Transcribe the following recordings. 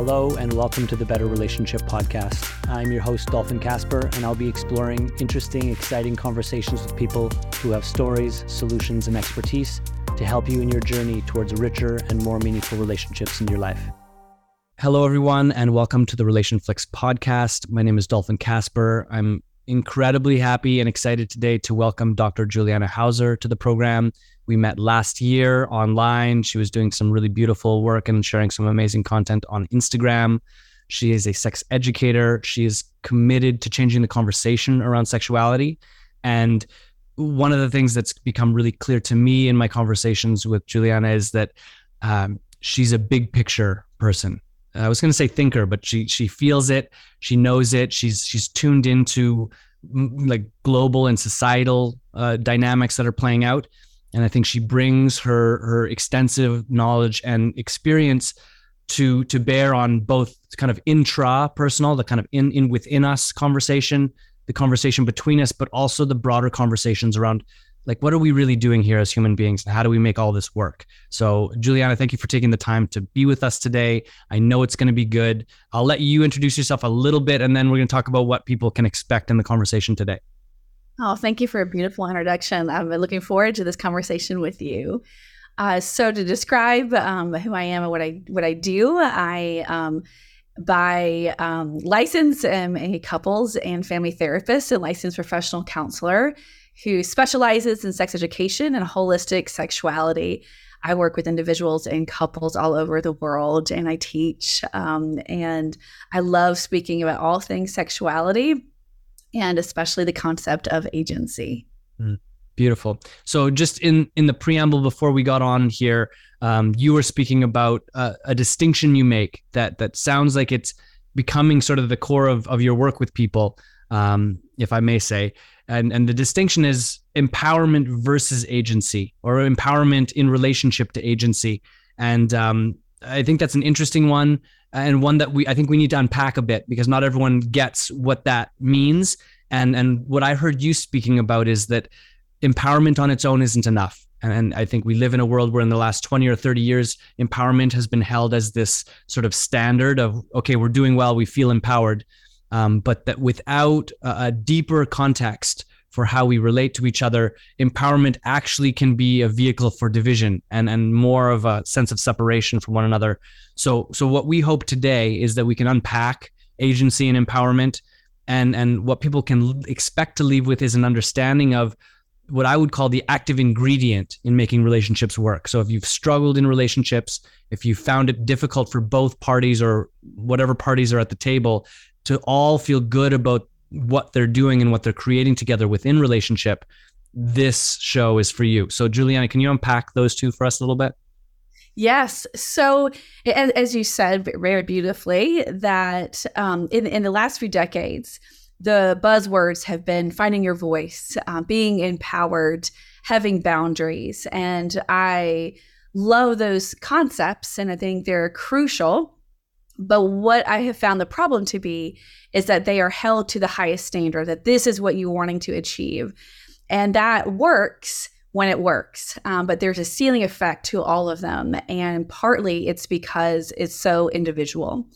Hello, and welcome to the Better Relationship Podcast. I'm your host, Dolphin Kasper, and I'll be exploring interesting, exciting conversations with people who have stories, solutions, and expertise to help you in your journey towards richer and more meaningful relationships in your life. Hello, everyone, and welcome to the RelationFlix podcast. My name is Dolphin Kasper. I'm incredibly happy and excited today to welcome Dr. Juliana Hauser to the program. We met last year online. She was doing some really beautiful work and sharing some amazing content on Instagram. She is a sex educator. She is committed to changing the conversation around sexuality. And one of the things that's become really clear to me in my conversations with Juliana is that um, she's a big picture person. I was going to say thinker, but she she feels it, she knows it, she's she's tuned into like global and societal uh, dynamics that are playing out, and I think she brings her her extensive knowledge and experience to to bear on both kind of intra personal, the kind of in in within us conversation, the conversation between us, but also the broader conversations around like what are we really doing here as human beings and how do we make all this work? So juliana thank you for taking the time to be with us today. I know it's going to be good. I'll let you introduce yourself a little bit and then we're going to talk about what people can expect in the conversation today. Oh thank you for a beautiful introduction. I've been looking forward to this conversation with you. Uh, so to describe um, who i am and what i what i do i um, by um, license am a couples and family therapist and licensed professional counselor who specializes in sex education and holistic sexuality. I work with individuals and couples all over the world, and I teach. Um, and I love speaking about all things sexuality, and especially the concept of agency. Mm, beautiful. So, just in in the preamble before we got on here, um, you were speaking about uh, a distinction you make that that sounds like it's becoming sort of the core of of your work with people, um, if I may say and and the distinction is empowerment versus agency or empowerment in relationship to agency. And um, i think that's an interesting one and one that we i think we need to unpack a bit because not everyone gets what that means. And and what i heard you speaking about is that empowerment on its own isn't enough. And, i think we live in a world where in the last 20 or 30 years empowerment has been held as this sort of standard of okay we're doing well we feel empowered. Um, but that without a, a deeper context for how we relate to each other, empowerment actually can be a vehicle for division and, and more of a sense of separation from one another. So, so what we hope today is that we can unpack agency and empowerment, and and what people can expect to leave with is an understanding of what I would call the active ingredient in making relationships work. So if you've struggled in relationships, if you found it difficult for both parties or whatever parties are at the table, to all feel good about what they're doing and what they're creating together within relationship, this show is for you. So, Juliana, can you unpack those two for us a little bit? Yes. So, as, you said very beautifully, that um, in, in the last few decades, the buzzwords have been finding your voice, uh, being empowered, having boundaries. And I love those concepts, and I think they're crucial but what I have found the problem to be is that they are held to the highest standard, that this is what you're wanting to achieve. And that works when it works. Um, but there's a ceiling effect to all of them. And partly it's because it's so individual.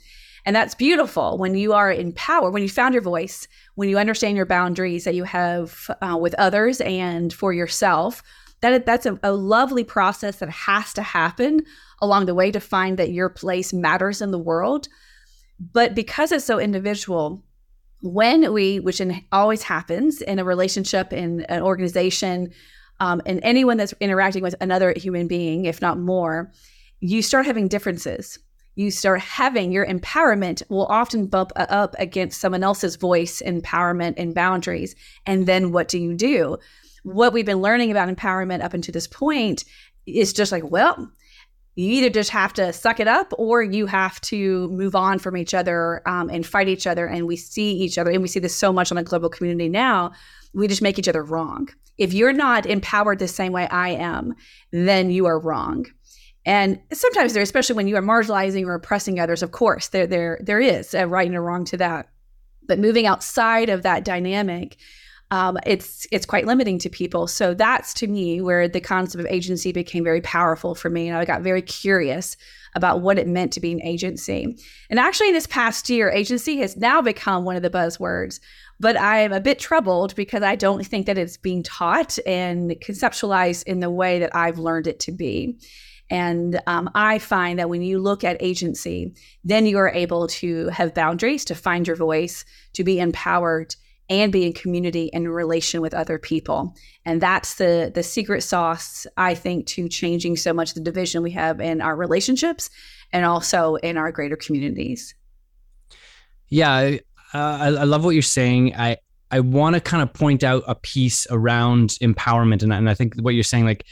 And that's beautiful when you are in power, when you found your voice, when you understand your boundaries that you have uh, with others and for yourself. That that's a, a lovely process that has to happen along the way to find that your place matters in the world. But because it's so individual, when we, which in, always happens in a relationship, in an organization, um, and anyone that's interacting with another human being, if not more, you start having differences. You start having your empowerment will often bump up against someone else's voice, empowerment, and boundaries. And then what do you do? What we've been learning about empowerment up until this point is just like, well, you either just have to suck it up or you have to move on from each other um, and fight each other. And we see each other, and we see this so much on the global community now. We just make each other wrong. If you're not empowered the same way I am, then you are wrong. And sometimes there, especially when you are marginalizing or oppressing others, of course, there there there is a right and a wrong to that. But moving outside of that dynamic, um, it's it's quite limiting to people. So that's to me where the concept of agency became very powerful for me, and I got very curious about what it meant to be an agency. And actually, in this past year, agency has now become one of the buzzwords. But I'm a bit troubled because I don't think that it's being taught and conceptualized in the way that I've learned it to be. And um, I find that when you look at agency, then you are able to have boundaries, to find your voice, to be empowered, and be in community and relation with other people. And that's the the secret sauce, I think, to changing so much the division we have in our relationships and also in our greater communities. Yeah, uh, I, I love what you're saying. I I want to kind of point out a piece around empowerment, and, and I think what you're saying, like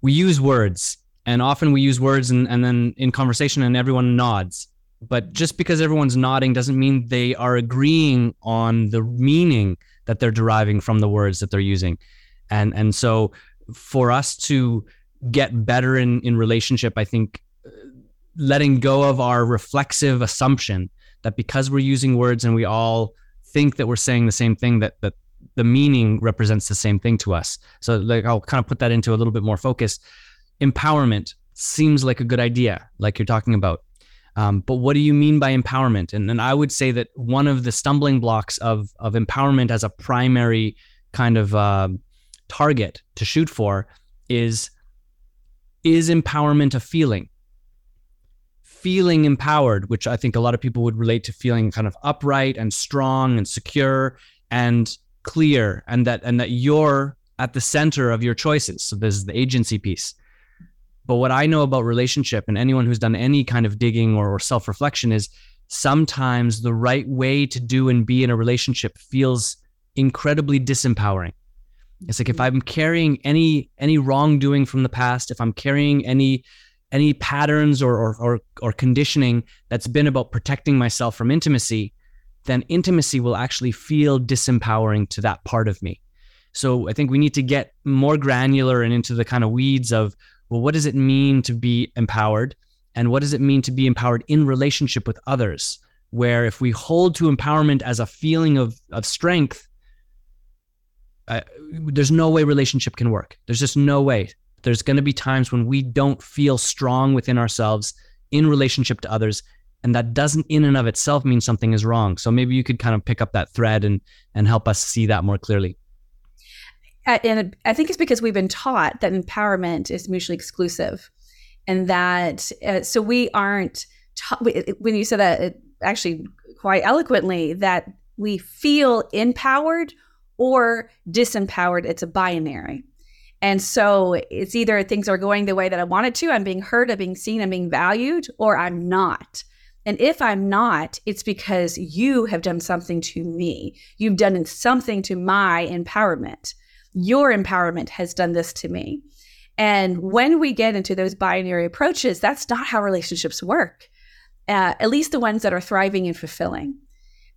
we use words and often we use words and, and then in conversation and everyone nods but just because everyone's nodding doesn't mean they are agreeing on the meaning that they're deriving from the words that they're using. And and so for us to get better in in relationship i think uh, letting go of our reflexive assumption that because we're using words and we all think that we're saying the same thing that that the meaning represents the same thing to us. So like i'll kind of put that into a little bit more focus. Empowerment seems like a good idea, like you're talking about. Um, but what do you mean by empowerment? And, and I would say that one of the stumbling blocks of, of empowerment as a primary kind of uh, target to shoot for is is empowerment a feeling? Feeling empowered, which I think a lot of people would relate to feeling kind of upright and strong and secure and clear, and that and that you're at the center of your choices. So this is the agency piece. But what I know about relationship and anyone who's done any kind of digging or, or self reflection is sometimes the right way to do and be in a relationship feels incredibly disempowering. It's like if mm-hmm. I'm carrying any any wrongdoing from the past, if I'm carrying any any patterns or, or or or, conditioning that's been about protecting myself from intimacy, then intimacy will actually feel disempowering to that part of me. So I think we need to get more granular and into the kind of weeds of well, what does it mean to be empowered? And what does it mean to be empowered in relationship with others? Where if we hold to empowerment as a feeling of, of strength, uh, there's no way relationship can work. There's just no way. There's going to be times when we don't feel strong within ourselves in relationship to others. And that doesn't in and of itself mean something is wrong. So maybe you could kind of pick up that thread and, and help us see that more clearly and I think it's because we've been taught that empowerment is mutually exclusive, and that uh, so we aren't. Ta- when you said that, actually quite eloquently, that we feel empowered or disempowered. It's a binary. And so it's either things are going the way that I want it to, I'm being heard, I'm being seen, I'm being valued, or I'm not. And if I'm not, it's because you have done something to me. You've done something to my empowerment your empowerment has done this to me. And when we get into those binary approaches, that's not how relationships work, uh, at least the ones that are thriving and fulfilling.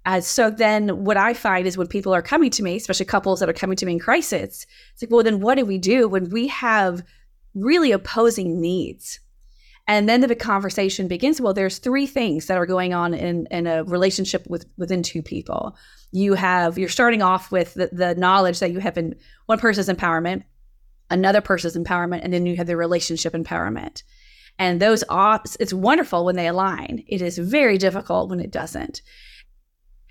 Uh, so then what I find is when people are coming to me, especially couples that are coming to me in crisis, it's like, well, then what do we do when we have really opposing needs? And then the conversation begins. Well, there's three things that are going on in, in a relationship with within two people. You have you're starting off with the, the knowledge that you have in one person's empowerment another person's empowerment and then you have the relationship empowerment. And those ops it's wonderful when they align. It is very difficult when it doesn't.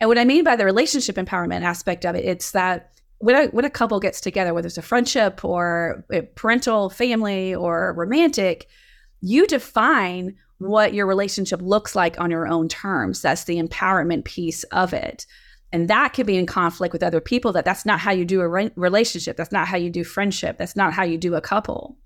And what i mean by the relationship empowerment aspect of it it's that when a, when a couple gets together whether it's a friendship or a parental family or romantic you define what your relationship looks like on your own terms. That's the empowerment piece of it. And that could be in conflict with other people that that's not how you do a re- relationship. That's not how you do friendship. That's not how you do a couple.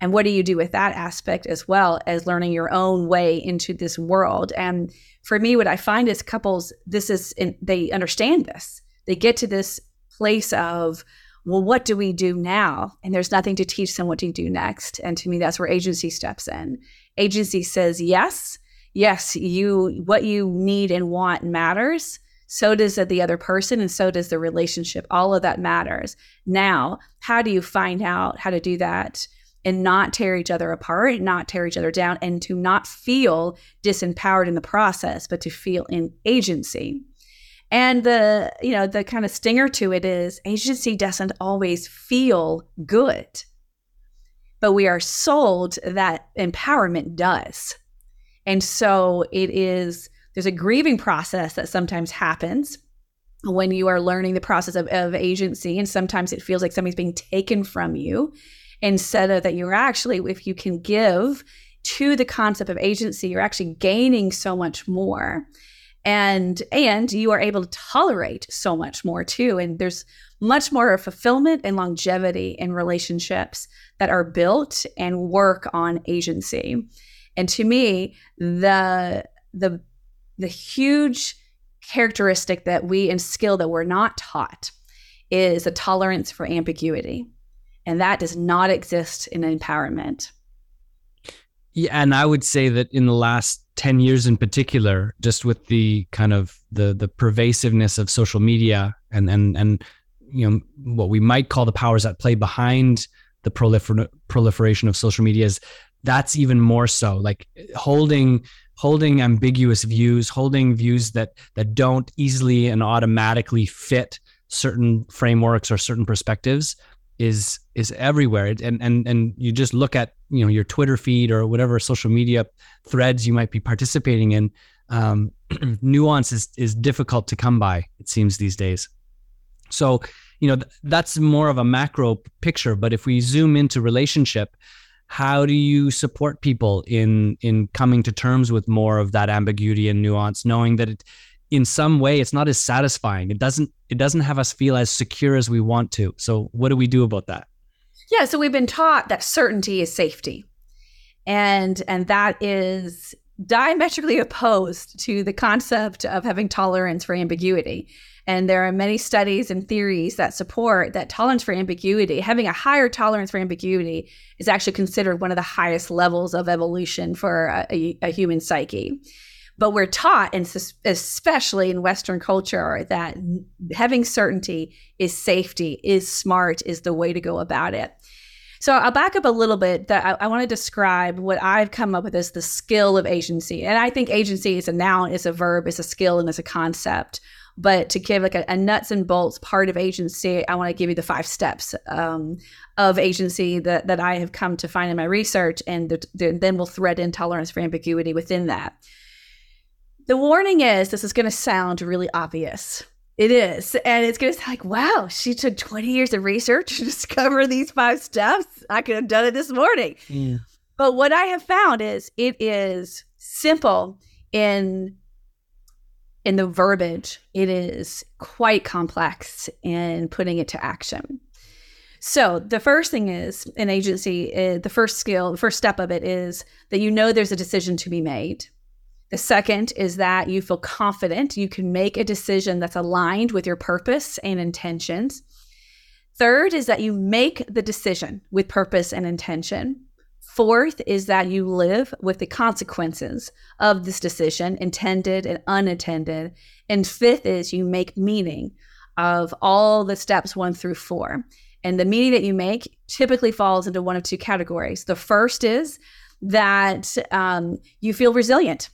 And what do you do with that aspect as well as learning your own way into this world? And for me what i find is couples this is in, they understand this. They get to this place of well what do we do now? And there's nothing to teach them what to do next. And to me that's where agency steps in. Agency says yes yes you what you need and want matters. So does the other person and so does the relationship. All of that matters. Now how do you find out how to do that and not tear each other apart and not tear each other down and to not feel disempowered in the process but to feel in agency And the, you know, the kind of stinger to it is agency doesn't always feel good. But we are sold that empowerment does. And so it is, there's a grieving process that sometimes happens when you are learning the process of, of agency. And sometimes it feels like something's being taken from you instead of that you're actually, if you can give to the concept of agency, you're actually gaining so much more and and you are able to tolerate so much more too. And there's much more fulfillment and longevity in relationships that are built and work on agency. And to me the the the huge characteristic that we and skill that we're not taught is a tolerance for ambiguity. And that does not exist in empowerment yeah and i would say that in the last 10 years in particular just with the kind of the the pervasiveness of social media and and and you know what we might call the powers that play behind the prolifer- proliferation of social media is that's even more so like holding holding ambiguous views holding views that that don't easily and automatically fit certain frameworks or certain perspectives is is everywhere. And and and you just look at you know your twitter feed or whatever social media threads you might be participating in um, nuance is is difficult to come by it seems these days. So you know th- that's more of a macro picture but if we zoom into relationship how do you support people in in coming to terms with more of that ambiguity and nuance knowing that it in some way it's not as satisfying. It doesn't it doesn't have us feel as secure as we want to. So what do we do about that? Yeah so we've been taught that certainty is safety. And and that is diametrically opposed to the concept of having tolerance for ambiguity. And there are many studies and theories that support that tolerance for ambiguity having a higher tolerance for ambiguity is actually considered one of the highest levels of evolution for a, a, a human psyche but we're taught, and especially in Western culture, that having certainty is safety, is smart, is the way to go about it. So I'll back up a little bit. That I, I want to describe what I've come up with as the skill of agency, and I think agency is a noun, is a verb, is a skill, and is a concept. But to give like a, a, nuts and bolts part of agency, I want to give you the five steps um, of agency that that I have come to find in my research, and the, the, then we'll thread in tolerance for ambiguity within that. The warning is this is going to sound really obvious. It is. And it's going to sound like, wow, she took 20 years of research to discover these five steps. I could have done it this morning. Yeah. But what I have found is it is simple in in the verbiage. It is quite complex in putting it to action. So the first thing is an agency, uh, the first skill, the first step of it is that you know there's a decision to be made. The second is that you feel confident you can make a decision that's aligned with your purpose and intentions. Third is that you make the decision with purpose and intention. Fourth is that you live with the consequences of this decision, intended and unattended. And fifth is you make meaning of all the steps one through four. And the meaning that you make typically falls into one of two categories. The first is that um, you feel resilient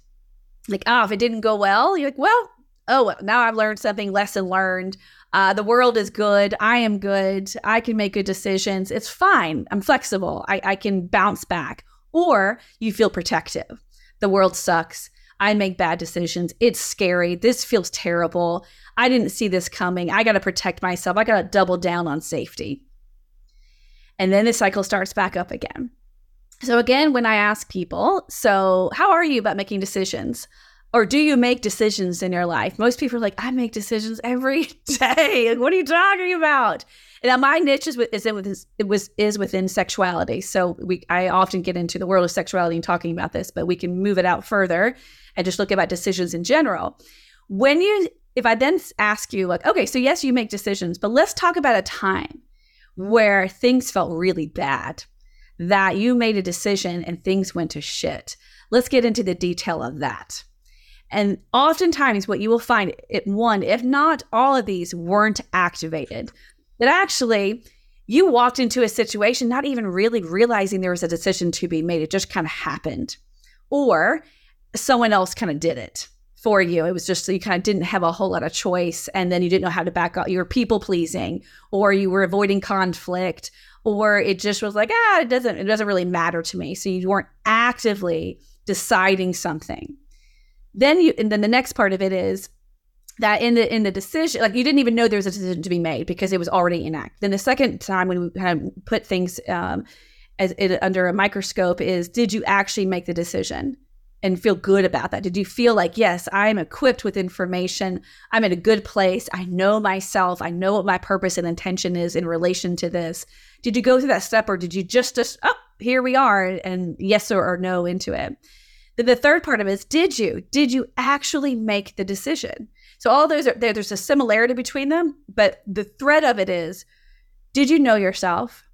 like, oh, if it didn't go well, you're like, well, oh, well, now I've learned something, lesson learned. Uh, the world is good. I am good. I can make good decisions. It's fine. I'm flexible. I, I can bounce back. Or you feel protective. The world sucks. I make bad decisions. It's scary. This feels terrible. I didn't see this coming. I got to protect myself. I got to double down on safety. And then the cycle starts back up again. So, again, when I ask people, so how are you about making decisions? Or do you make decisions in your life? Most people are like, I make decisions every day. Like, what are you talking about? Now, my niche is, is in with it was is within sexuality. So we I often get into the world of sexuality and talking about this, but we can move it out further and just look about decisions in general. When you if I then ask you like, okay, so yes, you make decisions, but let's talk about a time where things felt really bad that you made a decision and things went to shit. Let's get into the detail of that. And oftentimes, what you will find, it, one, if not all of these weren't activated, that actually you walked into a situation not even really realizing there was a decision to be made. It just kind of happened. Or someone else kind of did it for you. It was just so you kind of didn't have a whole lot of choice. And then you didn't know how to back up. You were people pleasing or you were avoiding conflict or it just was like, ah, it doesn't, it doesn't really matter to me. So you weren't actively deciding something. Then you, and then the next part of it is that in the in the decision, like you didn't even know there was a decision to be made because it was already enacted. Then the second time when we kind of put things um, as it, under a microscope is, did you actually make the decision? and feel good about that? Did you feel like, yes, I'm equipped with information. I'm in a good place. I know myself. I know what my purpose and intention is in relation to this. Did you go through that step or did you just, just oh, here we are and yes or, or no into it? Then the third part of it is, did you? Did you actually make the decision? So all those are there, there's a similarity between them, but the thread of it is, did you know yourself?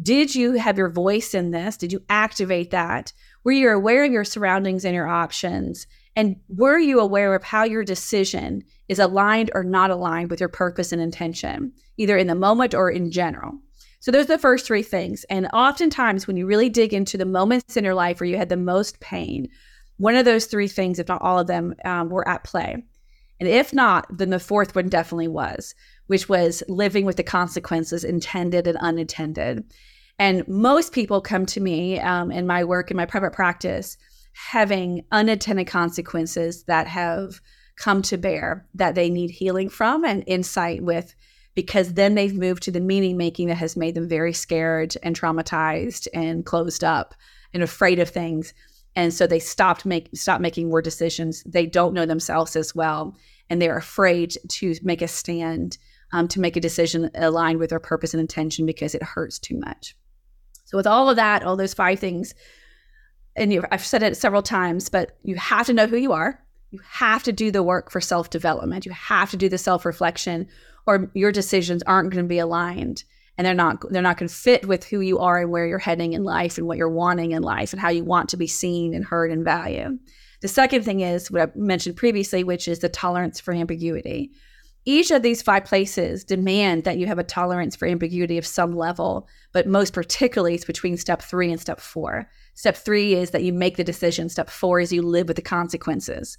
Did you have your voice in this? Did you activate that? Were you aware of your surroundings and your options? And were you aware of how your decision is aligned or not aligned with your purpose and intention, either in the moment or in general? So, those are the first three things. And oftentimes, when you really dig into the moments in your life where you had the most pain, one of those three things, if not all of them, um, were at play. And if not, then the fourth one definitely was, which was living with the consequences intended and unintended. And most people come to me um, in my work in my private practice having unintended consequences that have come to bear that they need healing from and insight with because then they've moved to the meaning making that has made them very scared and traumatized and closed up and afraid of things and so they stopped make stop making more decisions they don't know themselves as well and they're afraid to make a stand um, to make a decision aligned with their purpose and intention because it hurts too much so with all of that, all those five things, and you, I've said it several times, but you have to know who you are. You have to do the work for self development. You have to do the self reflection, or your decisions aren't going to be aligned, and they're not they're not going to fit with who you are and where you're heading in life, and what you're wanting in life, and how you want to be seen and heard and valued. The second thing is what I mentioned previously, which is the tolerance for ambiguity. Each of these five places demand that you have a tolerance for ambiguity of some level, but most particularly it's between step three and step four. Step three is that you make the decision, step four is you live with the consequences.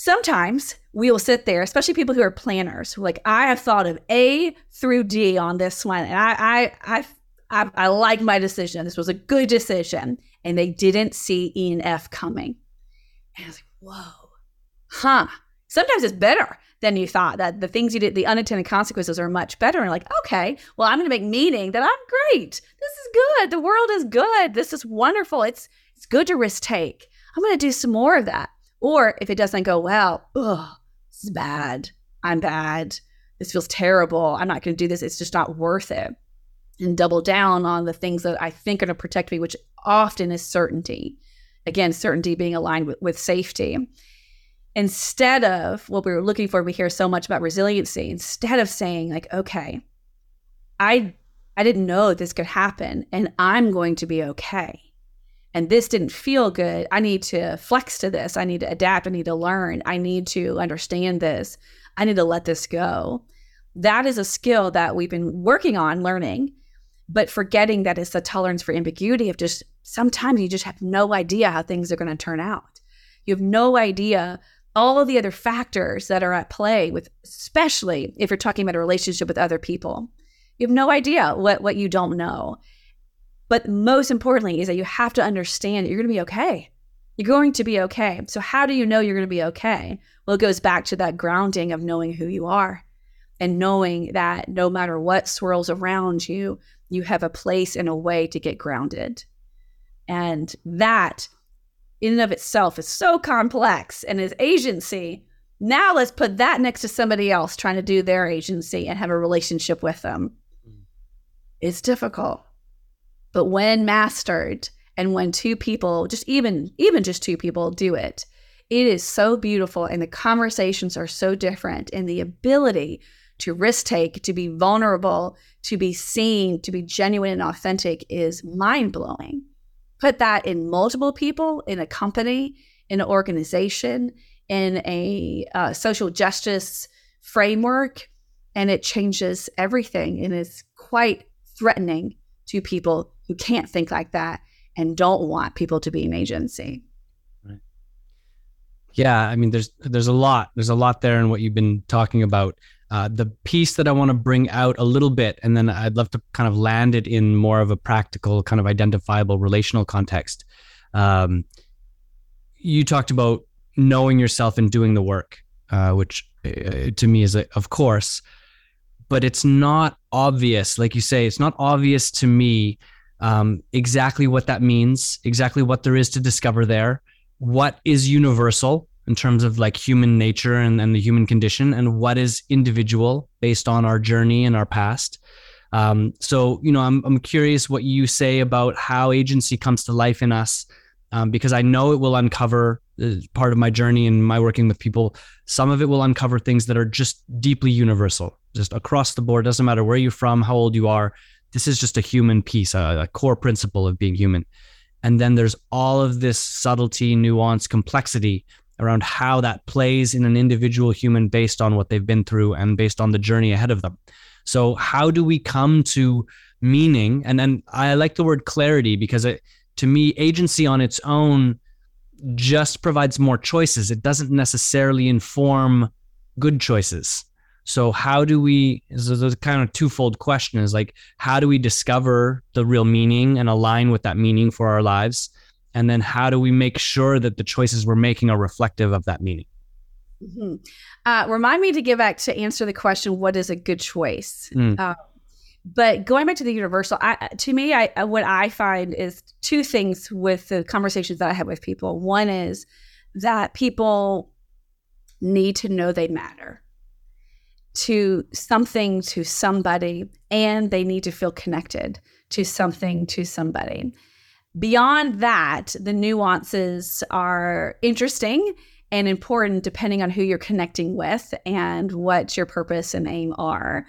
Sometimes we will sit there, especially people who are planners, like, I have thought of A through D on this one, and I, I, I, I, I like my decision. This was a good decision. And they didn't see E and F coming. And I was like, whoa, huh. Sometimes it's better than you thought. That the things you did, the unintended consequences are much better. And like, okay, well, I'm going to make meaning that I'm great. This is good. The world is good. This is wonderful. It's it's good to risk take. I'm going to do some more of that. Or if it doesn't go well, ugh, this is bad. I'm bad. This feels terrible. I'm not going to do this. It's just not worth it. And double down on the things that I think are going to protect me, which often is certainty. Again, certainty being aligned with, with safety instead of what we were looking for we hear so much about resiliency instead of saying like okay i i didn't know this could happen and i'm going to be okay and this didn't feel good i need to flex to this. I need to adapt. I need to learn. I need to understand this. I need to let this go. That is a skill that we've been working on learning but forgetting that it's the tolerance for ambiguity of just sometimes you just have no idea how things are going to turn out. You have no idea all of the other factors that are at play with especially if you're talking about a relationship with other people. You have no idea what what you don't know but most importantly is that you have to understand that you're going to be okay you're going to be okay so how do you know you're going to be okay well it goes back to that grounding of knowing who you are and knowing that no matter what swirls around you you have a place and a way to get grounded and that in and of itself is so complex and is agency. Now let's put that next to somebody else trying to do their agency and have a relationship with them. Mm. It's difficult. But when mastered and when two people, just even even just two people do it, it is so beautiful and the conversations are so different and the ability to risk take, to be vulnerable, to be seen, to be genuine and authentic is mind blowing put that in multiple people in a company, in an organization, in a uh, social justice framework, and it changes everything and is quite threatening to people who can't think like that and don't want people to be an agency. Right. Yeah, I mean, there's there's a lot. There's a lot there in what you've been talking about. Uh, the piece that I want to bring out a little bit, and then I'd love to kind of land it in more of a practical, kind of identifiable relational context. Um, you talked about knowing yourself and doing the work, uh, which uh, to me is, a, of course, but it's not obvious. Like you say, it's not obvious to me um, exactly what that means, exactly what there is to discover there, what is universal in terms of like human nature and, and the human condition, and what is individual based on our journey and our past. Um, so, you know, I'm, I'm curious what you say about how agency comes to life in us, um, because I know it will uncover uh, part of my journey and my working with people. Some of it will uncover things that are just deeply universal, just across the board. Doesn't matter where you're from, how old you are this is just a human piece, a, a core principle of being human. And then there's all of this subtlety, nuance, complexity around how that plays in an individual human based on what they've been through and based on the journey ahead of them. So, how do we come to meaning? And then I like the word clarity because it, to me, agency on its own just provides more choices. It doesn't necessarily inform good choices. So how do we? So the kind of twofold question is like, how do we discover the real meaning and align with that meaning for our lives? And then how do we make sure that the choices we're making are reflective of that meaning? Mm-hmm. Uh, remind me to get back to answer the question: What is a good choice? Mm. Uh, but going back to the universal, I, to me, I what I find is two things with the conversations that I have with people. One is that people need to know they matter to something to somebody and they need to feel connected to something to somebody. Beyond that, the nuances are interesting and important depending on who you're connecting with and what your purpose and aim are.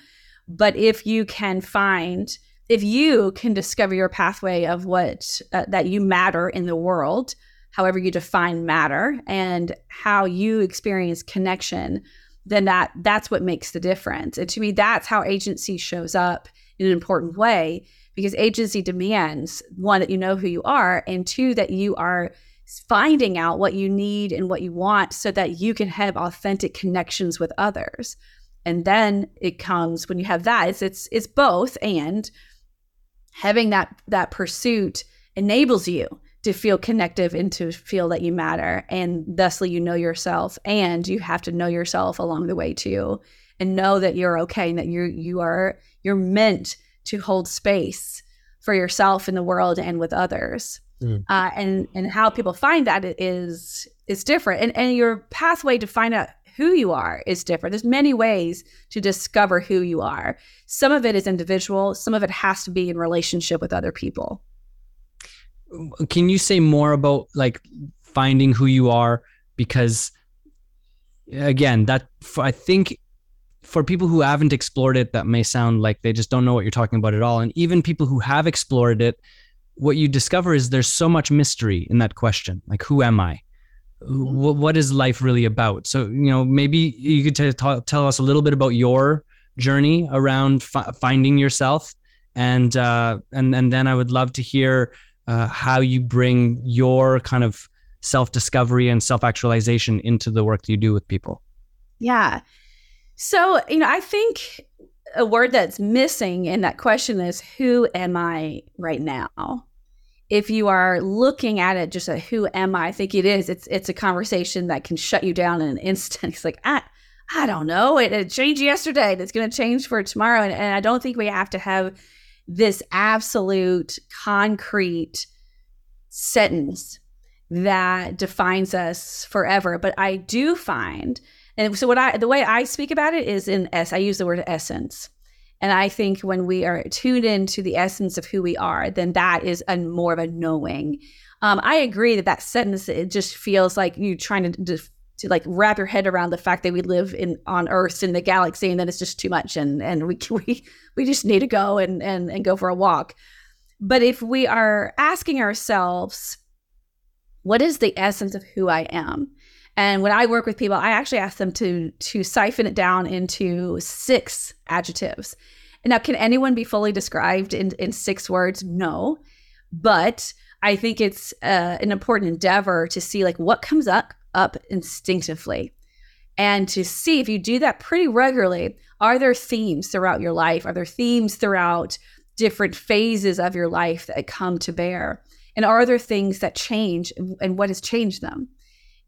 But if you can find, if you can discover your pathway of what uh, that you matter in the world, however you define matter, and how you experience connection then that that's what makes the difference. And to me, that's how agency shows up in an important way because agency demands one that you know who you are, and two that you are finding out what you need and what you want so that you can have authentic connections with others. And then it comes when you have that, it's it's it's both and having that that pursuit enables you to feel connective and to feel that you matter. And thusly you know yourself and you have to know yourself along the way too and know that you're okay and that you you are you're meant to hold space for yourself in the world and with others. Mm. uh, and and how people find that is is different. And and your pathway to find out who you are is different. There's many ways to discover who you are. Some of it is individual. Some of it has to be in relationship with other people can you say more about like finding who you are? Because again that i think for people who haven't explored it that may sound like they just don't know what you're talking about at all. And even people who have explored it what you discover is there's so much mystery in that question. Like who am i? What is life really about? So you know maybe you could t- t- tell us a little bit about your journey around f- finding yourself. And uh, and and then i would love to hear uh, how you bring your kind of self discovery and self actualization into the work that you do with people. Yeah. So, you know, I think a word that's missing in that question is who am I right now? If you are looking at it just a who am I, I think it is. It's it's a conversation that can shut you down in an instant. It's like, I I don't know. It, it changed yesterday. It's going to change for tomorrow. And, and I don't think we have to have this absolute concrete sentence that defines us forever. But I do find, and so what I, the way I speak about it is in S, I use the word essence. And I think when we are tuned into the essence of who we are, then that is a more of a knowing. Um, I agree that that sentence it just feels like you trying to to like wrap your head around the fact that we live in on Earth in the galaxy and that it's just too much and and we we we just need to go and and and go for a walk. But if we are asking ourselves, what is the essence of who I am? And when I work with people, I actually ask them to to siphon it down into six adjectives. And now, can anyone be fully described in in six words? No, but I think it's uh, an important endeavor to see like what comes up up instinctively. And to see if you do that pretty regularly, are there themes throughout your life? Are there themes throughout different phases of your life that come to bear? And are there things that change and what has changed them?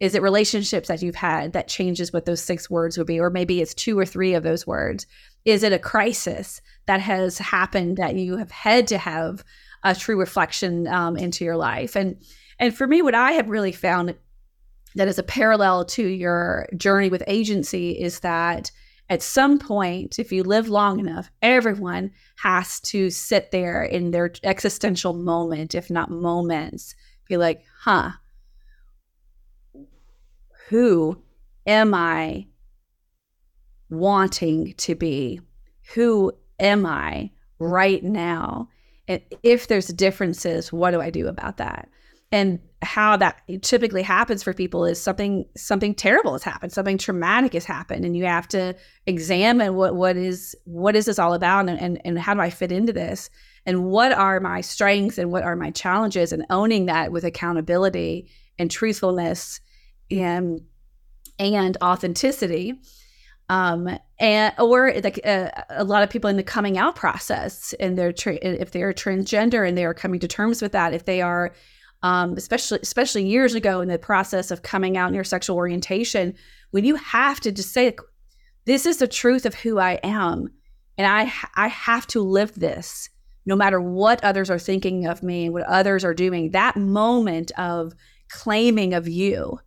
Is it relationships that you've had that changes what those six words would be? Or maybe it's two or three of those words. Is it a crisis that has happened that you have had to have a true reflection um, into your life? And and for me, what I have really found that is a parallel to your journey with agency is that at some point, if you live long enough, everyone has to sit there in their existential moment, if not moments, be like, huh, who am I wanting to be? Who am I right now? And if there's differences, what do I do about that? And how that typically happens for people is something something terrible has happened something traumatic has happened and you have to examine what what is what is this all about and, and and how do i fit into this? And what are my strengths and what are my challenges? And owning that with accountability and truthfulness and and authenticity um and or like uh, a lot of people in the coming out process and they're tra- if they're transgender and they are coming to terms with that if they are um, especially especially years ago in the process of coming out in your sexual orientation, when you have to just say, "This is the truth of who I am," and I I have to live this, no matter what others are thinking of me and what others are doing. That moment of claiming of you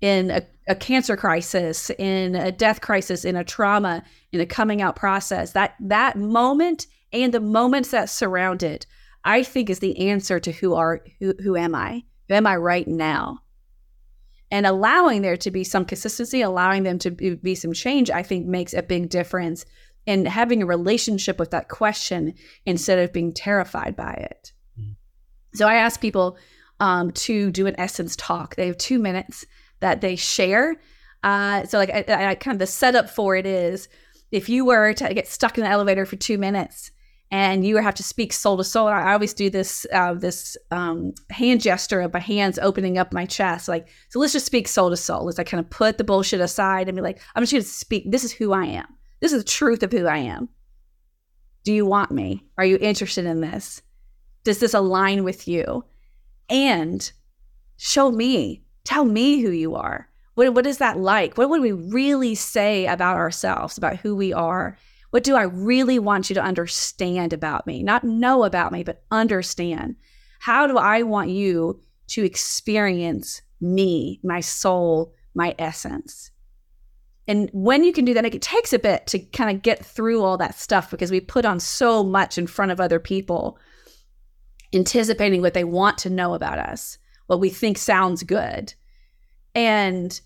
in a, a cancer crisis, in a death crisis, in a trauma, in a coming out process, that that moment and the moments that surround it I think is the answer to who are who who am I? Who am I right now? And allowing there to be some consistency, allowing them to be some change, I think makes a big difference in having a relationship with that question instead of being terrified by it. Mm. So I ask people um, to do an essence talk. They have two minutes that they share. Uh, so like I, I kind of the setup for it is if you were to get stuck in the elevator for two minutes and you have to speak soul to soul. I always do this uh, this um, hand gesture of my hands opening up my chest, like so. Let's just speak soul to soul. Let's like kind of put the bullshit aside and be like, I'm just going to speak. This is who I am. This is the truth of who I am. Do you want me? Are you interested in this? Does this align with you? And show me. Tell me who you are. What, what is that like? What would we really say about ourselves, about who we are? What do I really want you to understand about me? Not know about me, but understand. How do I want you to experience me, my soul, my essence? And when you can do that, it takes a bit to kind of get through all that stuff because we put on so much in front of other people, anticipating what they want to know about us, what we think sounds good. And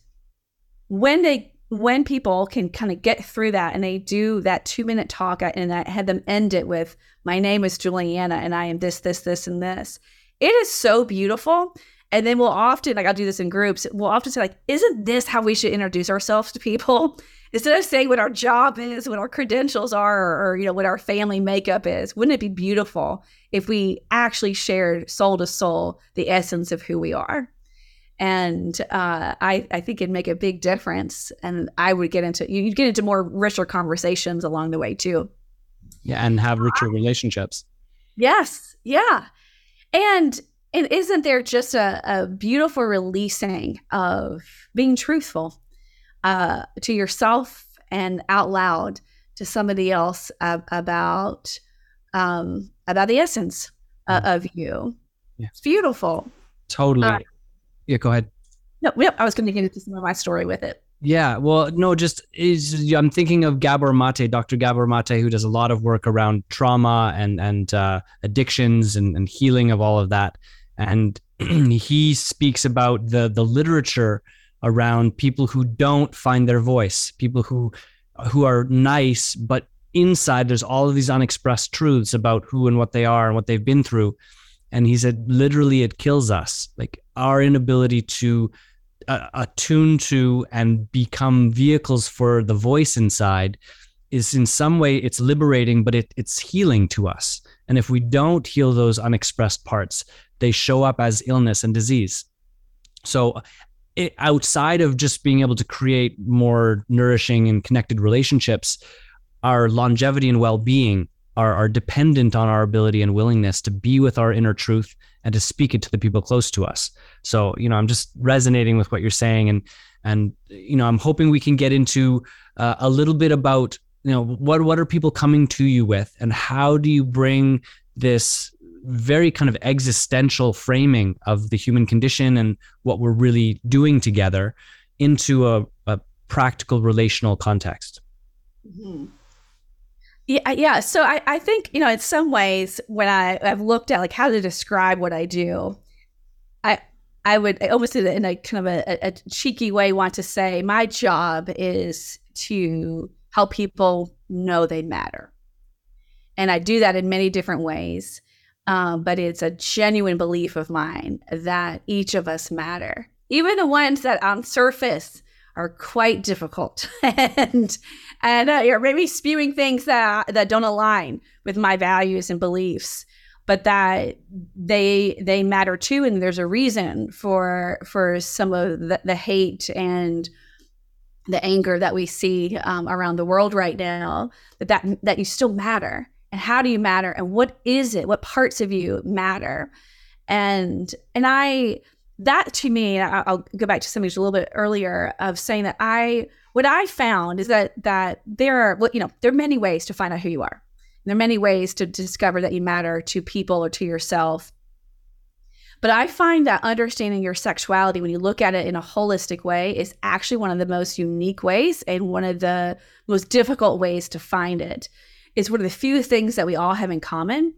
when they when people can kind of get through that and they do that two minute talk and I had them end it with, My name is Juliana and I am this, this, this, and this. It is so beautiful. And then we'll often, like I'll do this in groups, we'll often say, like, isn't this how we should introduce ourselves to people? Instead of saying what our job is, what our credentials are, or, or you know, what our family makeup is, wouldn't it be beautiful if we actually shared soul to soul the essence of who we are? And uh, I, I think it'd make a big difference. And I would get into you'd get into more richer conversations along the way too. Yeah, and have richer relationships. Yes, yeah, and and isn't there just a, a beautiful releasing of being truthful uh, to yourself and out loud to somebody else uh, about um, about the essence uh, of you? Yeah. It's beautiful. Totally. Yeah, go ahead. No, yep. I was going to get into some of my story with it. Yeah, well, no, just is I'm thinking of Gabor Mate, Dr. Gabor Mate, who does a lot of work around trauma and and uh, addictions and, and healing of all of that, and he speaks about the the literature around people who don't find their voice, people who who are nice, but inside there's all of these unexpressed truths about who and what they are and what they've been through, and he said literally it kills us like our inability to uh, attune to and become vehicles for the voice inside is in some way it's liberating but it, it's healing to us. And if we don't heal those unexpressed parts they show up as illness and disease. So it, outside of just being able to create more nourishing and connected relationships, our longevity and well-being are, are dependent on our ability and willingness to be with our inner truth and to speak it to the people close to us. So, you know, I'm just resonating with what you're saying, and and you know, I'm hoping we can get into uh, a little bit about you know what what are people coming to you with, and how do you bring this very kind of existential framing of the human condition and what we're really doing together into a, a practical relational context. Mm-hmm. Yeah, yeah. So I, I think you know, in some ways, when I I've looked at like how to describe what I do, I I would I almost in a kind of a, a cheeky way want to say my job is to help people know they matter, and I do that in many different ways. Um, but it's a genuine belief of mine that each of us matter, even the ones that on surface are quite difficult. And and uh, you're maybe spewing things that that don't align with my values and beliefs but that they they matter too and there's a reason for for some of the, the hate and the anger that we see um, around the world right now that, that that you still matter. And how do you matter? And what is it? What parts of you matter? And and i that to me i'll go back to something a little bit earlier of saying that i what i found is that that there are well, you know there are many ways to find out who you are there are many ways to discover that you matter to people or to yourself but i find that understanding your sexuality when you look at it in a holistic way is actually one of the most unique ways and one of the most difficult ways to find it. it is one of the few things that we all have in common.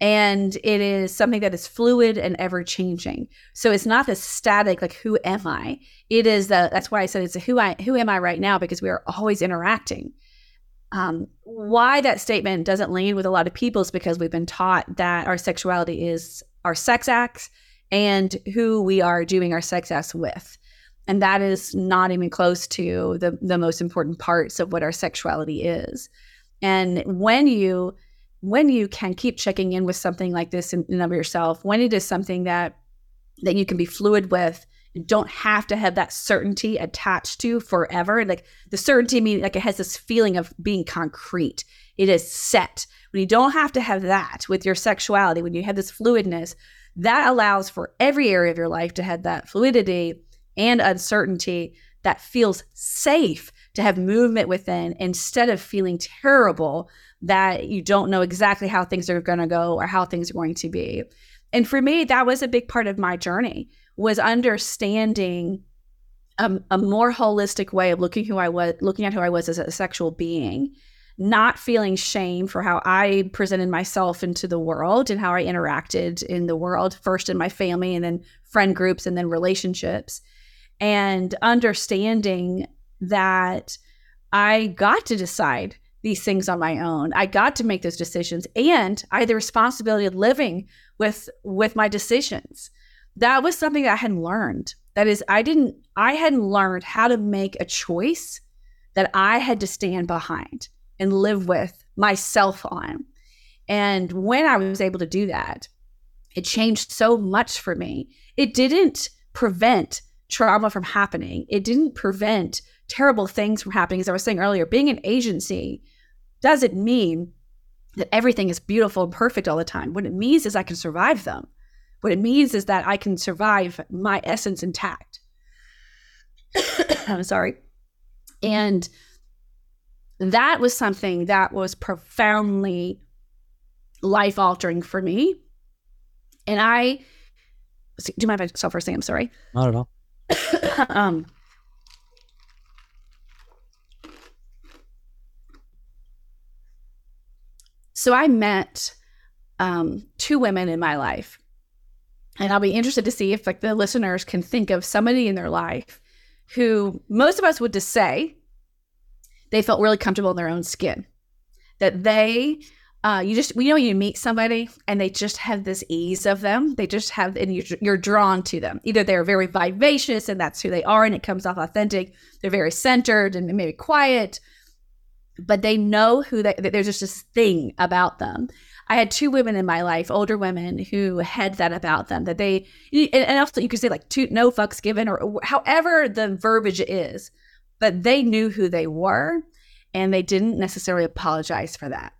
And it is something that is fluid and ever changing. So it's not the static, like, who am I? It is the, that's why I said it's a who I, who am I right now? Because we are always interacting. Um, why that statement doesn't land with a lot of people is because we've been taught that our sexuality is our sex acts and who we are doing our sex acts with. And that is not even close to the, the most important parts of what our sexuality is. And when you when you can keep checking in with something like this in, in of yourself, when it is something that that you can be fluid with, don't have to have that certainty attached to forever. Like the certainty meaning like it has this feeling of being concrete. It is set. When you don't have to have that with your sexuality, when you have this fluidness, that allows for every area of your life to have that fluidity and uncertainty that feels safe to have movement within instead of feeling terrible that you don't know exactly how things are going to go or how things are going to be. And for me, that was a big part of my journey was understanding a, a more holistic way of looking who I was, looking at who I was as a sexual being, not feeling shame for how I presented myself into the world and how I interacted in the world, first in my family and then friend groups and then relationships, and understanding that I got to decide these things on my own. I got to make those decisions and I had the responsibility of living with with my decisions. That was something that I hadn't learned. That is I didn't I hadn't learned how to make a choice that I had to stand behind and live with myself on. And when I was able to do that, it changed so much for me. It didn't prevent trauma from happening. It didn't prevent terrible things from happening. As I was saying earlier, being an agency doesn't mean that everything is beautiful and perfect all the time. What it means is I can survive them. What it means is that I can survive my essence intact. I'm sorry. And that was something that was profoundly life altering for me. And I, do you mind if I self first thing? I'm sorry. Not at all. um, So I met um, two women in my life, and I'll be interested to see if like the listeners can think of somebody in their life who most of us would just say they felt really comfortable in their own skin, that they uh, you just we know you meet somebody and they just have this ease of them. They just have and you're, you're drawn to them. Either they're very vivacious and that's who they are and it comes off authentic. They're very centered and maybe quiet, but they know who they, there's just this thing about them. I had two women in my life, older women, who had that about them that they, and also you could say like two, no fucks given or however the verbiage is, but they knew who they were and they didn't necessarily apologize for that.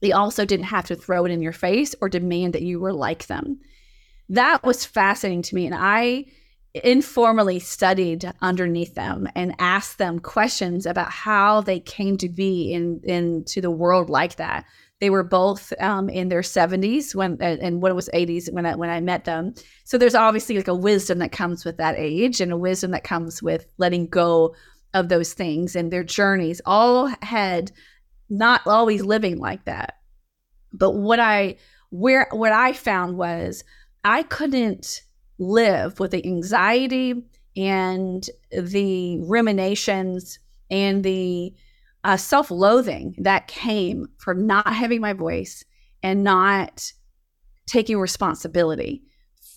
They also didn't have to throw it in your face or demand that you were like them. That was fascinating to me. And I, informally studied underneath them and asked them questions about how they came to be in into the world like that. They were both um, in their 70s when and when it was 80s when I when I met them. So there's obviously like a wisdom that comes with that age and a wisdom that comes with letting go of those things and their journeys all had not always living like that. But what I where what I found was I couldn't live with the anxiety and the ruminations and the uh, self loathing that came from not having my voice and not taking responsibility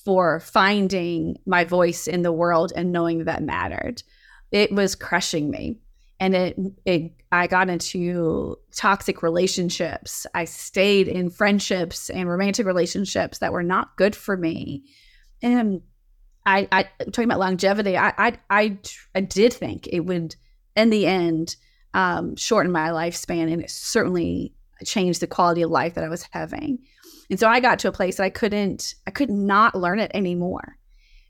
for finding my voice in the world and knowing that, mattered. It was crushing me. And it, it, I got into toxic relationships. I stayed in friendships and romantic relationships that were not good for me and I, I talking about longevity, I, I, I, I did think it would, in the end, um, shorten my lifespan, and it certainly changed the quality of life that I was having. And so I got to a place that I couldn't, I could not learn it anymore.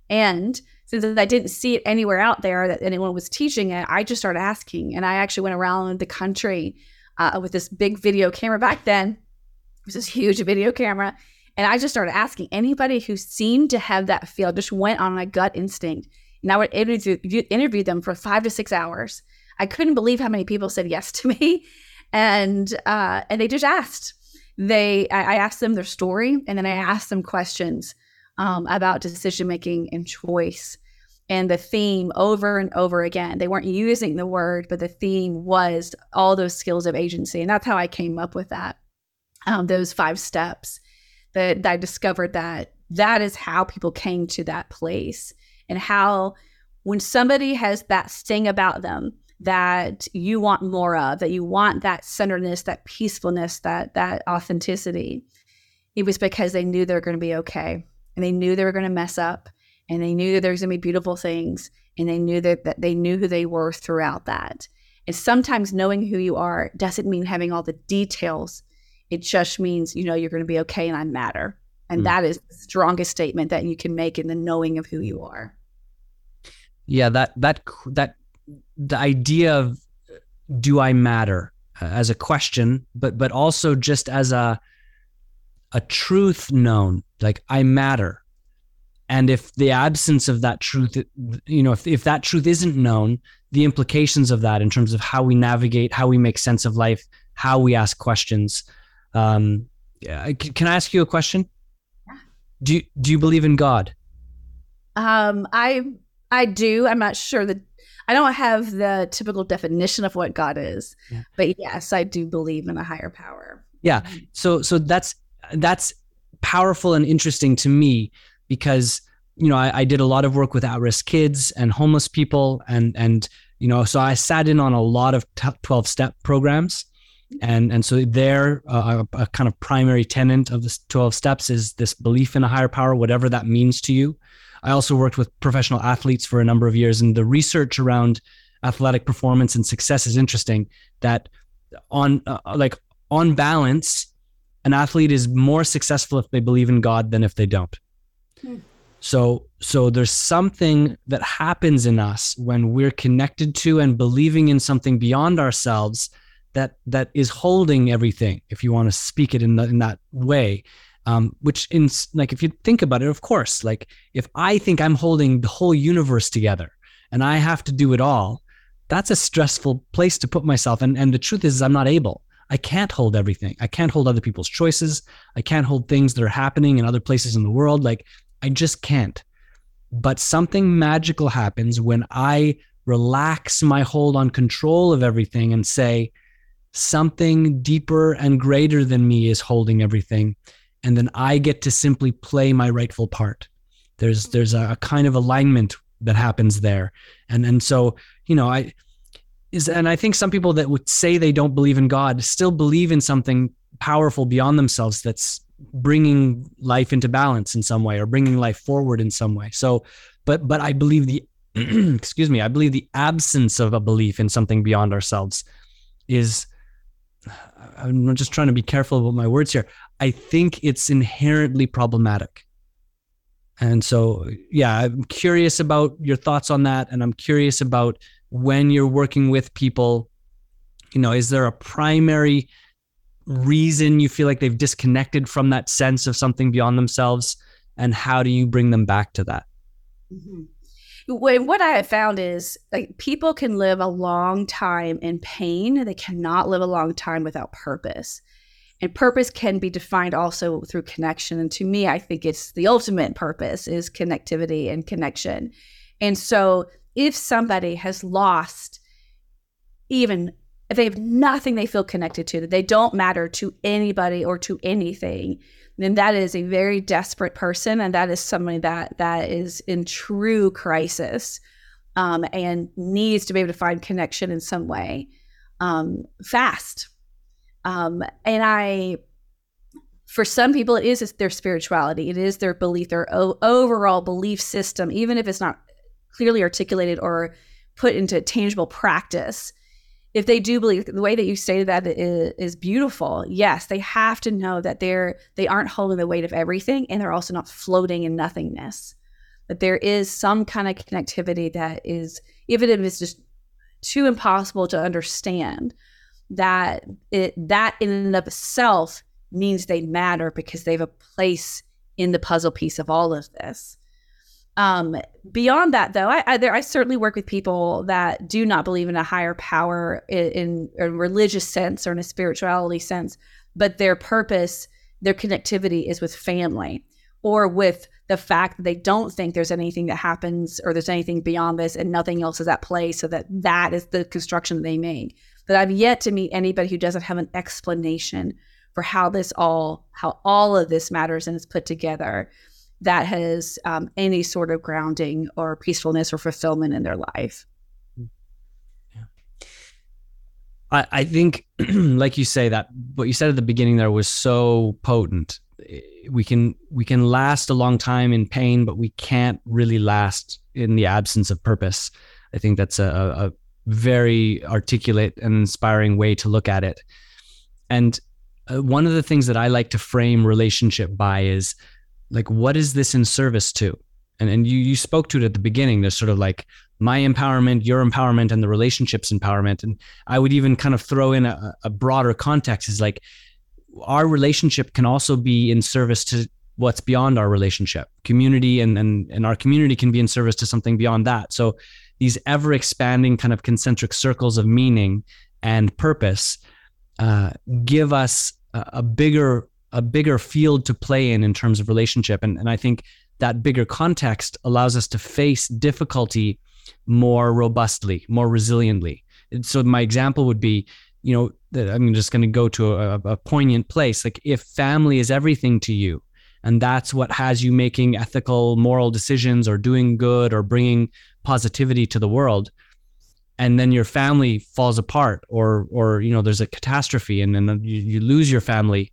And since I didn't see it anywhere out there that anyone was teaching it, I just started asking. And I actually went around the country uh, with this big video camera back then. It was this huge video camera and I just started asking anybody who seemed to have that feel, just went on my gut instinct. And I would interview, interview them for five to six hours. I couldn't believe how many people said yes to me. And uh, and they just asked. They I, I, asked them their story and then I asked them questions um, about decision making and choice. And the theme over and over again, they weren't using the word, but the theme was all those skills of agency. And that's how I came up with that, um, those five steps that, I discovered that that is how people came to that place and how when somebody has that sting about them that you want more of, that you want that centeredness, that peacefulness, that that authenticity, it was because they knew they were going to be okay and they knew they were going to mess up and they knew that there was going to be beautiful things and they knew that, that they knew who they were throughout that. And sometimes knowing who you are doesn't mean having all the details it just means, you know, you're going to be okay and I matter. And mm. that is the strongest statement that you can make in the knowing of who you are. Yeah, that that that the idea of do I matter uh, as a question, but but also just as a a truth known, like I matter. And if the absence of that truth, you know, if, if that truth isn't known, the implications of that in terms of how we navigate, how we make sense of life, how we ask questions, um, can I ask you a question? Yeah. Do you, do you believe in God? Um, I I do. I'm not sure that I don't have the typical definition of what God is, yeah. but yes, I do believe in a higher power. Yeah. Mm-hmm. So so that's that's powerful and interesting to me because you know I, I did a lot of work with at-risk kids and homeless people and and you know so I sat in on a lot of 12 step programs and and so there uh, a, a, kind of primary tenant of the 12 steps is this belief in a higher power whatever that means to you i also worked with professional athletes for a number of years and the research around athletic performance and success is interesting that on uh, like on balance an athlete is more successful if they believe in god than if they don't hmm. so so there's something that happens in us when we're connected to and believing in something beyond ourselves that that is holding everything if you want to speak it in, the, in that way. Um, which in like if you think about it of course like if i think i'm holding the whole universe together and i have to do it all that's a stressful place to put myself. And and the truth is, is i'm not able. I can't hold everything. I can't hold other people's choices. I can't hold things that are happening in other places in the world. Like i just can't. But something magical happens when i relax my hold on control of everything and say something deeper and greater than me is holding everything. And then i get to simply play my rightful part. There's there's a, kind of alignment that happens there. And and so you know i is and I think some people that would say they don't believe in God still believe in something powerful beyond themselves that's bringing life into balance in some way or bringing life forward in some way. So, but but I believe the excuse me, I believe the absence of a belief in something beyond ourselves is I'm just trying to be careful about my words here. I think it's inherently problematic. And so, yeah, I'm curious about your thoughts on that. And I'm curious about when you're working with people, you know, is there a primary reason you feel like they've disconnected from that sense of something beyond themselves? And how do you bring them back to that? Mm-hmm. What I have found is like people can live a long time in pain. They cannot live a long time without purpose. And purpose can be defined also through connection. And to me, I think it's the ultimate purpose is connectivity and connection. And so if somebody has lost even if they have nothing they feel connected to, that they don't matter to anybody or to anything, then that is a very desperate person, and that is somebody that that is in true crisis um, and needs to be able to find connection in some way um, fast. Um, and I, for some people, it is their spirituality, it is their belief, their o- overall belief system, even if it's not clearly articulated or put into tangible practice if they do believe the way that you stated that is, is, beautiful yes they have to know that they're they aren't holding the weight of everything and they're also not floating in nothingness. That there is some kind of connectivity that is even if it's just too impossible to understand that it that in and of itself means they matter because they have a place in the puzzle piece of all of this um, beyond that, though, I, I, there, I certainly work with people that do not believe in a higher power in, in a religious sense or in a spirituality sense, but their purpose, their connectivity is with family or with the fact that they don't think there's anything that happens or there's anything beyond this and nothing else is at play. So that that is the construction they make. But I've yet to meet anybody who doesn't have an explanation for how this all, how all of this matters and is put together that has um, any sort of grounding or peacefulness or fulfillment in their life. Yeah. I, I think, like you say, that what you said at the beginning there was so potent. We can we can last a long time in pain, but we can't really last in the absence of purpose. I think that's a, a very articulate and inspiring way to look at it. And uh, one of the things that I like to frame relationship by is like what is this in service to? And and you you spoke to it at the beginning. There's sort of like my empowerment your empowerment and the relationships empowerment. And i would even kind of throw in a, a broader context is like our relationship can also be in service to what's beyond our relationship. Community and and, and our community can be in service to something beyond that. So these ever expanding kind of concentric circles of meaning and purpose uh, give us a, a bigger a bigger field to play in in terms of relationship. And, and i think that bigger context allows us to face difficulty more robustly more resiliently. So my example would be you know i'm just going to go to a, a poignant place. Like if family is everything to you and that's what has you making ethical moral decisions or doing good or bringing positivity to the world and then your family falls apart or or you know there's a catastrophe and then you, you lose your family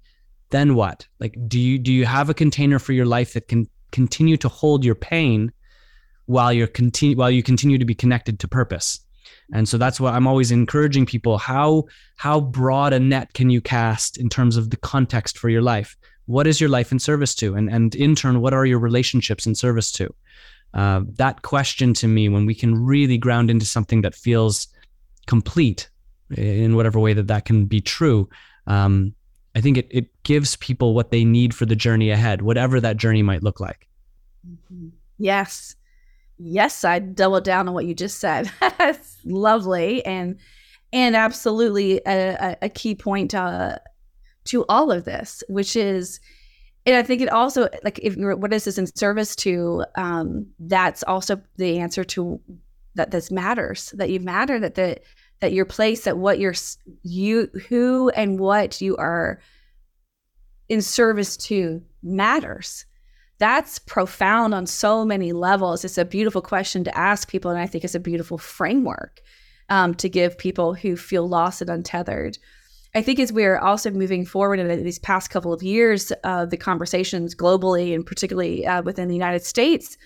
then what? Like, do you do you have a container for your life that can continue to hold your pain while you're continue while you continue to be connected to purpose? And so that's what I'm always encouraging people. How how broad a net can you cast in terms of the context for your life? What is your life in service to? And and in turn, what are your relationships in service to? Uh, that question to me, when we can really ground into something that feels complete in whatever way that that can be true, um, I think it, it gives people what they need for the journey ahead, whatever that journey might look like. Mm-hmm. Yes. Yes, I double down on what you just said. That's lovely and and absolutely a, a key point uh, to all of this, which is, and I think it also like if you're what is this in service to? Um, that's also the answer to that. This matters that you matter that the that your place that what you're you who and what you are in service to matters that's profound on so many levels it's a beautiful question to ask people and i think it's a beautiful framework um, to give people who feel lost and untethered. I think as we're also moving forward in these past couple of years, uh, the conversations globally and particularly uh, within the United States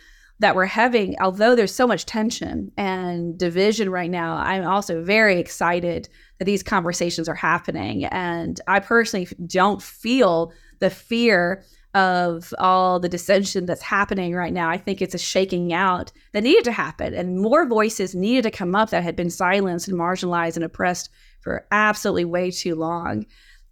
that we're having, although there's so much tension and division right now, I'm also very excited that these conversations are happening. And I personally don't feel the fear of all the dissension that's happening right now. I think it's a shaking out that needed to happen, and more voices needed to come up that had been silenced and marginalized and oppressed for absolutely way too long.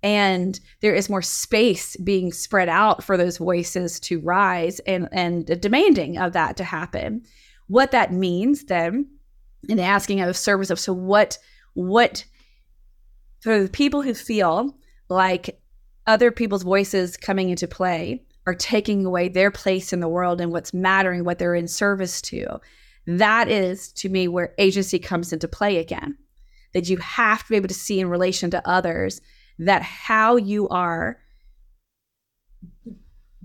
And there is more space being spread out for those voices to rise and, and demanding of that to happen. What that means then, in asking of service of so what what for the people who feel like other people's voices coming into play are taking away their place in the world and what's mattering, what they're in service to. That is, to me, where agency comes into play again. That you have to be able to see in relation to others that how you are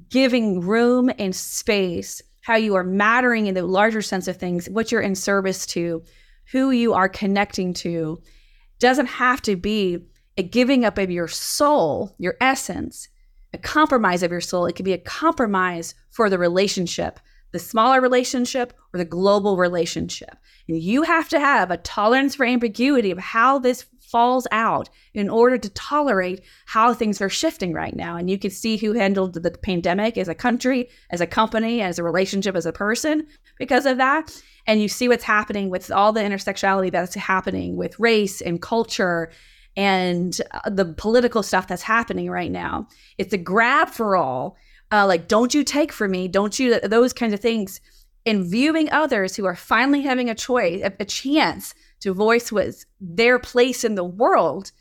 giving room and space, how you are mattering in the larger sense of things, what you're in service to, who you are connecting to, doesn't have to be a giving up of your soul, your essence, a compromise of your soul. It can be a compromise for the relationship, the smaller relationship or the global relationship. And you have to have a tolerance for ambiguity of how this falls out in order to tolerate how things are shifting right now. And you can see who handled the pandemic as a country, as a company, as a relationship, as a person because of that. And you see what's happening with all the intersectionality that's happening with race and culture and uh, the political stuff that's happening right now. It's a grab for all. Uh, like, don't you take for me? Don't you? Those kinds of things. And viewing others who are finally having a choice, a, a chance to voice what's their place in the world.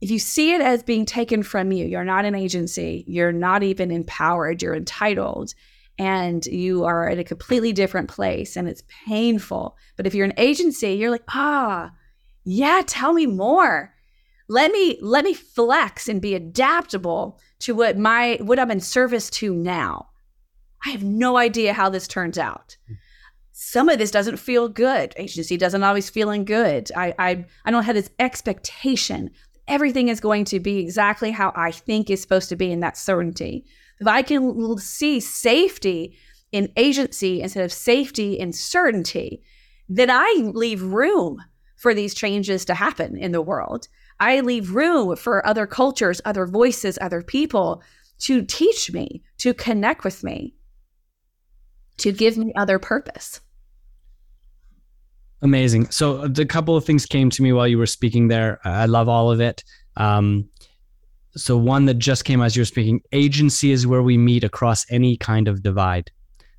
If you see it as being taken from you, you're not an agency, you're not even empowered, you're entitled, and you are at a completely different place and it's painful. But if you're an agency, you're like, ah, yeah, tell me more let me let me flex and be adaptable to what my what I'm in service to now. I have no idea how this turns out. Some of this doesn't feel good. Agency doesn't always feeling good. I I I don't have this expectation. Everything is going to be exactly how I think is supposed to be in that certainty. If I can see safety in agency instead of safety in certainty, then I leave room for these changes to happen in the world. I leave room for other cultures, other voices, other people to teach me, to connect with me, to give me other purpose. Amazing. So a couple of things came to me while you were speaking there. I love all of it. Um, so one that just came as you were speaking, agency is where we meet across any kind of divide.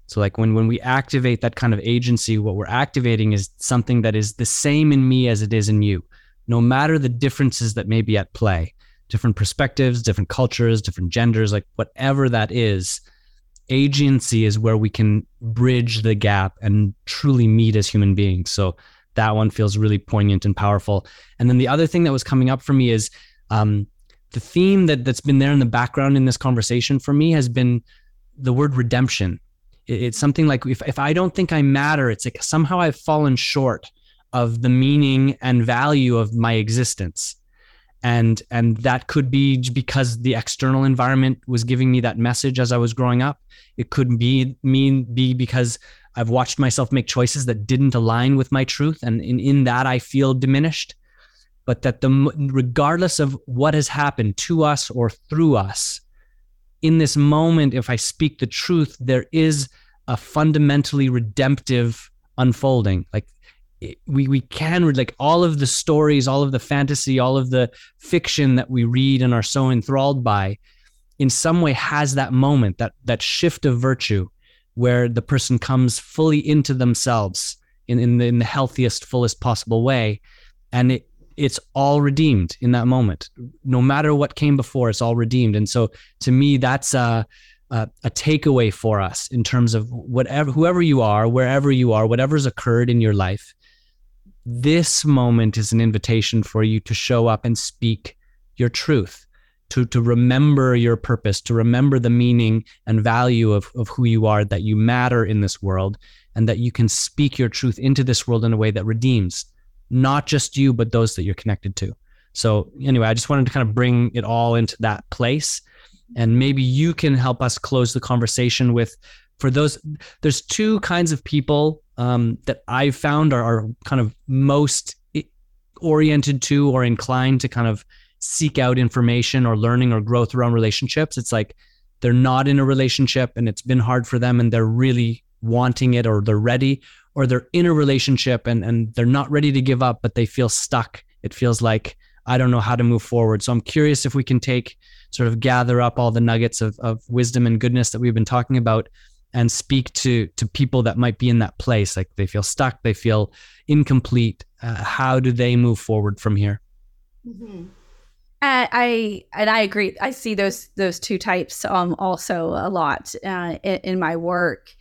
So like when when we activate that kind of agency, what we're activating is something that is the same in me as it is in you no matter the differences that may be at play, different perspectives, different cultures, different genders, like whatever that is, agency is where we can bridge the gap and truly meet as human beings. So that one feels really poignant and powerful. And then the other thing that was coming up for me is um, the theme that that's been there in the background in this conversation for me has been the word redemption. it's something like if, if I don't think I matter, it's like somehow I've fallen short of the meaning and value of my existence and and that could be because the external environment was giving me that message as I was growing up. It could be mean be because I've watched myself make choices that didn't align with my truth, and in, in that I feel diminished. But that the regardless of what has happened to us or through us, in this moment, if I speak the truth, there is a fundamentally redemptive unfolding. Like we we can read like all of the stories, all of the fantasy, all of the fiction that we read and are so enthralled by, in some way has that moment, that that shift of virtue, where the person comes fully into themselves in in the, in the healthiest, fullest possible way, and it it's all redeemed in that moment. No matter what came before, it's all redeemed. And so, to me, that's a a, a takeaway for us in terms of whatever whoever you are, wherever you are, whatever's occurred in your life this moment is an invitation for you to show up and speak your truth to to remember your purpose to remember the meaning and value of, of who you are that you matter in this world and that you can speak your truth into this world in a way that redeems not just you, but those that you're connected to. So, anyway, I just wanted to kind of bring it all into that place. And maybe you can help us close the conversation with for those, there's two kinds of people um, that I've found are, are kind of most oriented to or inclined to kind of seek out information or learning or growth around relationships. It's like they're not in a relationship and it's been hard for them and they're really wanting it or they're ready, or they're in a relationship and, and they're not ready to give up, but they feel stuck. It feels like I don't know how to move forward. So I'm curious if we can take sort of gather up all the nuggets of, of wisdom and goodness that we've been talking about and speak to to people that might be in that place like they feel stuck they feel incomplete uh, how do they move forward from here mm-hmm. Uh, I and I agree. I see those those two types um, also a lot uh, in, in, my work.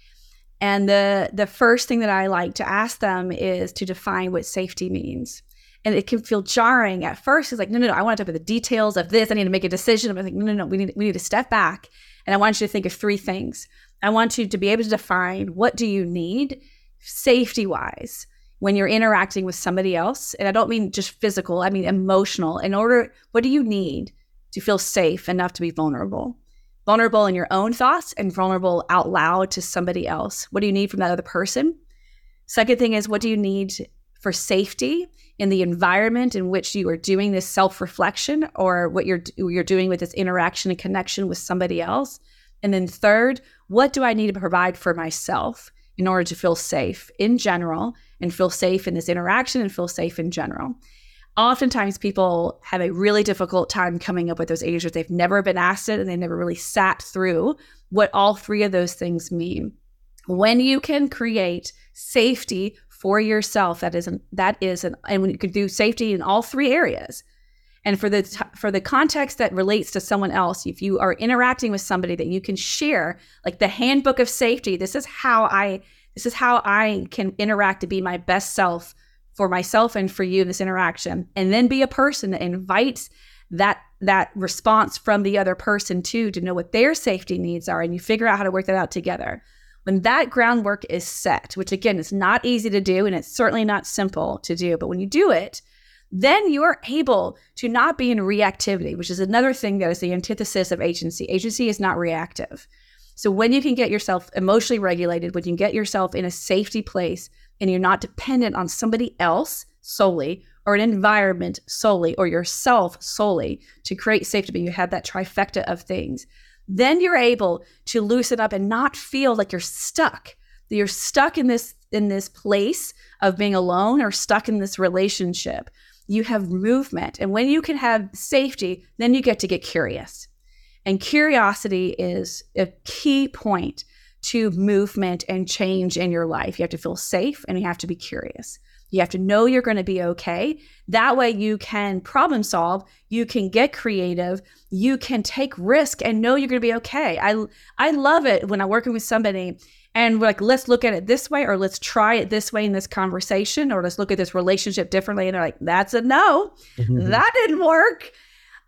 And the the first thing that I like to ask them is to define what safety means. And it can feel jarring at first. It's like, no, no, no. I want to talk about the details of this. I need to make a decision. I'm like, no, no, no. We need we need to step back. And I want you to think of three things. I want you to be able to define what do you need safety wise when you're interacting with somebody else. And i don't mean just physical i mean emotional. In order what do you need to feel safe enough to be vulnerable? Vulnerable in your own thoughts and vulnerable out loud to somebody else. What do you need from that other person? Second thing is what do you need for safety in the environment in which you are doing this self-reflection or what you're you're doing with this interaction and connection with somebody else? And then third what do i need to provide for myself in order to feel safe in general and feel safe in this interaction and feel safe in general. Oftentimes, people have a really difficult time coming up with those answers. They've never been asked it and they never really sat through what all three of those things mean. When you can create safety for yourself, that is, an, that is, an, and when you can do safety in all three areas, and for the for the context that relates to someone else if you are interacting with somebody that you can share like the handbook of safety this is how i this is how i can interact to be my best self for myself and for you in this interaction. And then be a person that invites that that response from the other person too to know what their safety needs are and you figure out how to work that out together. When that groundwork is set which again is not easy to do and it's certainly not simple to do but when you do it then you're able to not be in reactivity, which is another thing that is the antithesis of agency. Agency is not reactive. So when you can get yourself emotionally regulated, when you get yourself in a safety place and you're not dependent on somebody else solely or an environment solely or yourself solely to create safety, but you have that trifecta of things, then you're able to loosen up and not feel like you're stuck. You're stuck in this in this place of being alone or stuck in this relationship you have movement. And when you can have safety, then you get to get curious. And curiosity is a key point to movement and change in your life. You have to feel safe and you have to be curious. You have to know you're going to be okay. That way you can problem solve, you can get creative, you can take risk and know you're going to be okay. I I love it when I'm working with somebody and we're like let's look at it this way or let's try it this way in this conversation or let's look at this relationship differently. And they're like that's a no. Mm-hmm. that didn't work.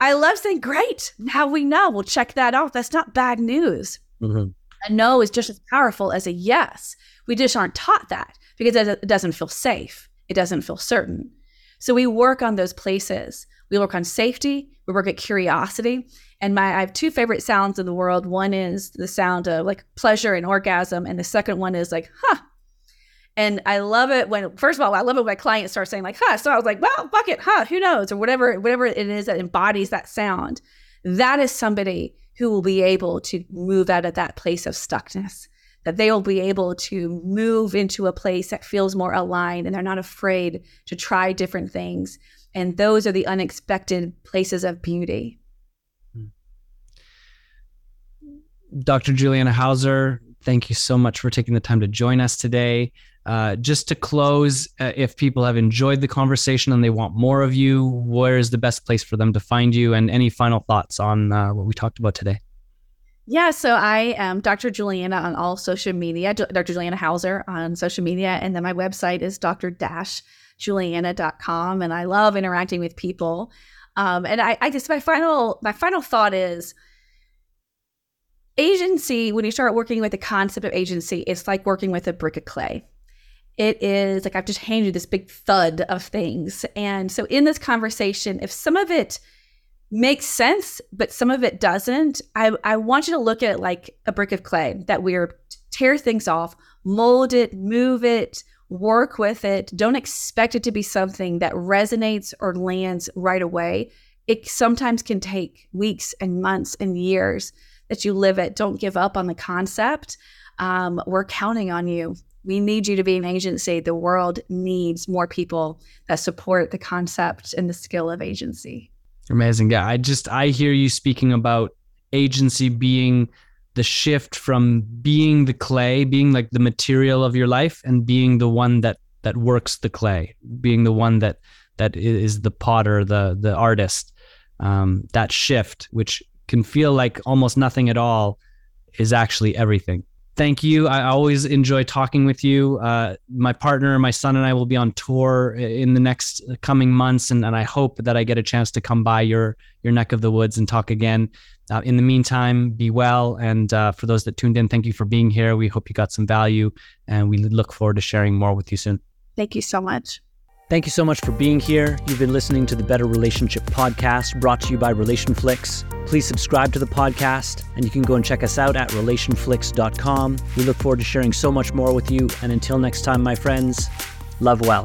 I love saying great. Now we know. We'll check that off. That's not bad news. Mm-hmm. a no is just as powerful as a yes. We just aren't taught that because it doesn't feel safe. It doesn't feel certain. So we work on those places. We work on safety. We work at curiosity and my I have two favorite sounds in the world. One is the sound of like pleasure and orgasm, and the second one is like, huh. And I love it when first of all, I love it when my clients start saying like, huh. So I was like, well, fuck it, huh, who knows? Or whatever, whatever it is that embodies that sound. That is somebody who will be able to move out of that place of stuckness. That they will be able to move into a place that feels more aligned and they're not afraid to try different things. And those are the unexpected places of beauty. Dr. Juliana Hauser, thank you so much for taking the time to join us today. Uh, just to close, uh, if people have enjoyed the conversation and they want more of you, where is the best place for them to find you? And any final thoughts on uh, what we talked about today? Yeah, so I am Dr. Juliana on all social media, Dr. Juliana Hauser on social media. And then my website is dr-juliana.com. And I love interacting with people. Um, and I, I my final, my final thought is, agency, when you start working with the concept of agency, it's like working with a brick of clay. it is like I've just handed you this big thud of things. And so in this conversation, if some of it makes sense, but some of it doesn't, I, I want you to look at it like a brick of clay that we're tear things off, mold it, move it, work with it. Don't expect it to be something that resonates or lands right away. It sometimes can take weeks and months and years that you live it. Don't give up on the concept. Um, we're counting on you we need you to be an agency. The world needs more people that support the concept and the skill of agency. Amazing. Yeah. I just, I hear you speaking about agency being the shift from being the clay, being like the material of your life and being the one that, that works the clay, being the one that, that is the potter, the, the artist. Um, that shift, which can feel like almost nothing at all, is actually everything thank you. I always enjoy talking with you. Uh, my partner, my son, and I will be on tour in the next coming months, and, and I hope that I get a chance to come by your your neck of the woods and talk again. Uh, in the meantime, be well. And uh, for those that tuned in, thank you for being here. We hope you got some value, and we look forward to sharing more with you soon. Thank you so much. Thank you so much for being here. You've been listening to the Better Relationship Podcast brought to you by RelationFlix. Please subscribe to the podcast and you can go and check us out at relationflix.com. We look forward to sharing so much more with you. And until next time, my friends, love well.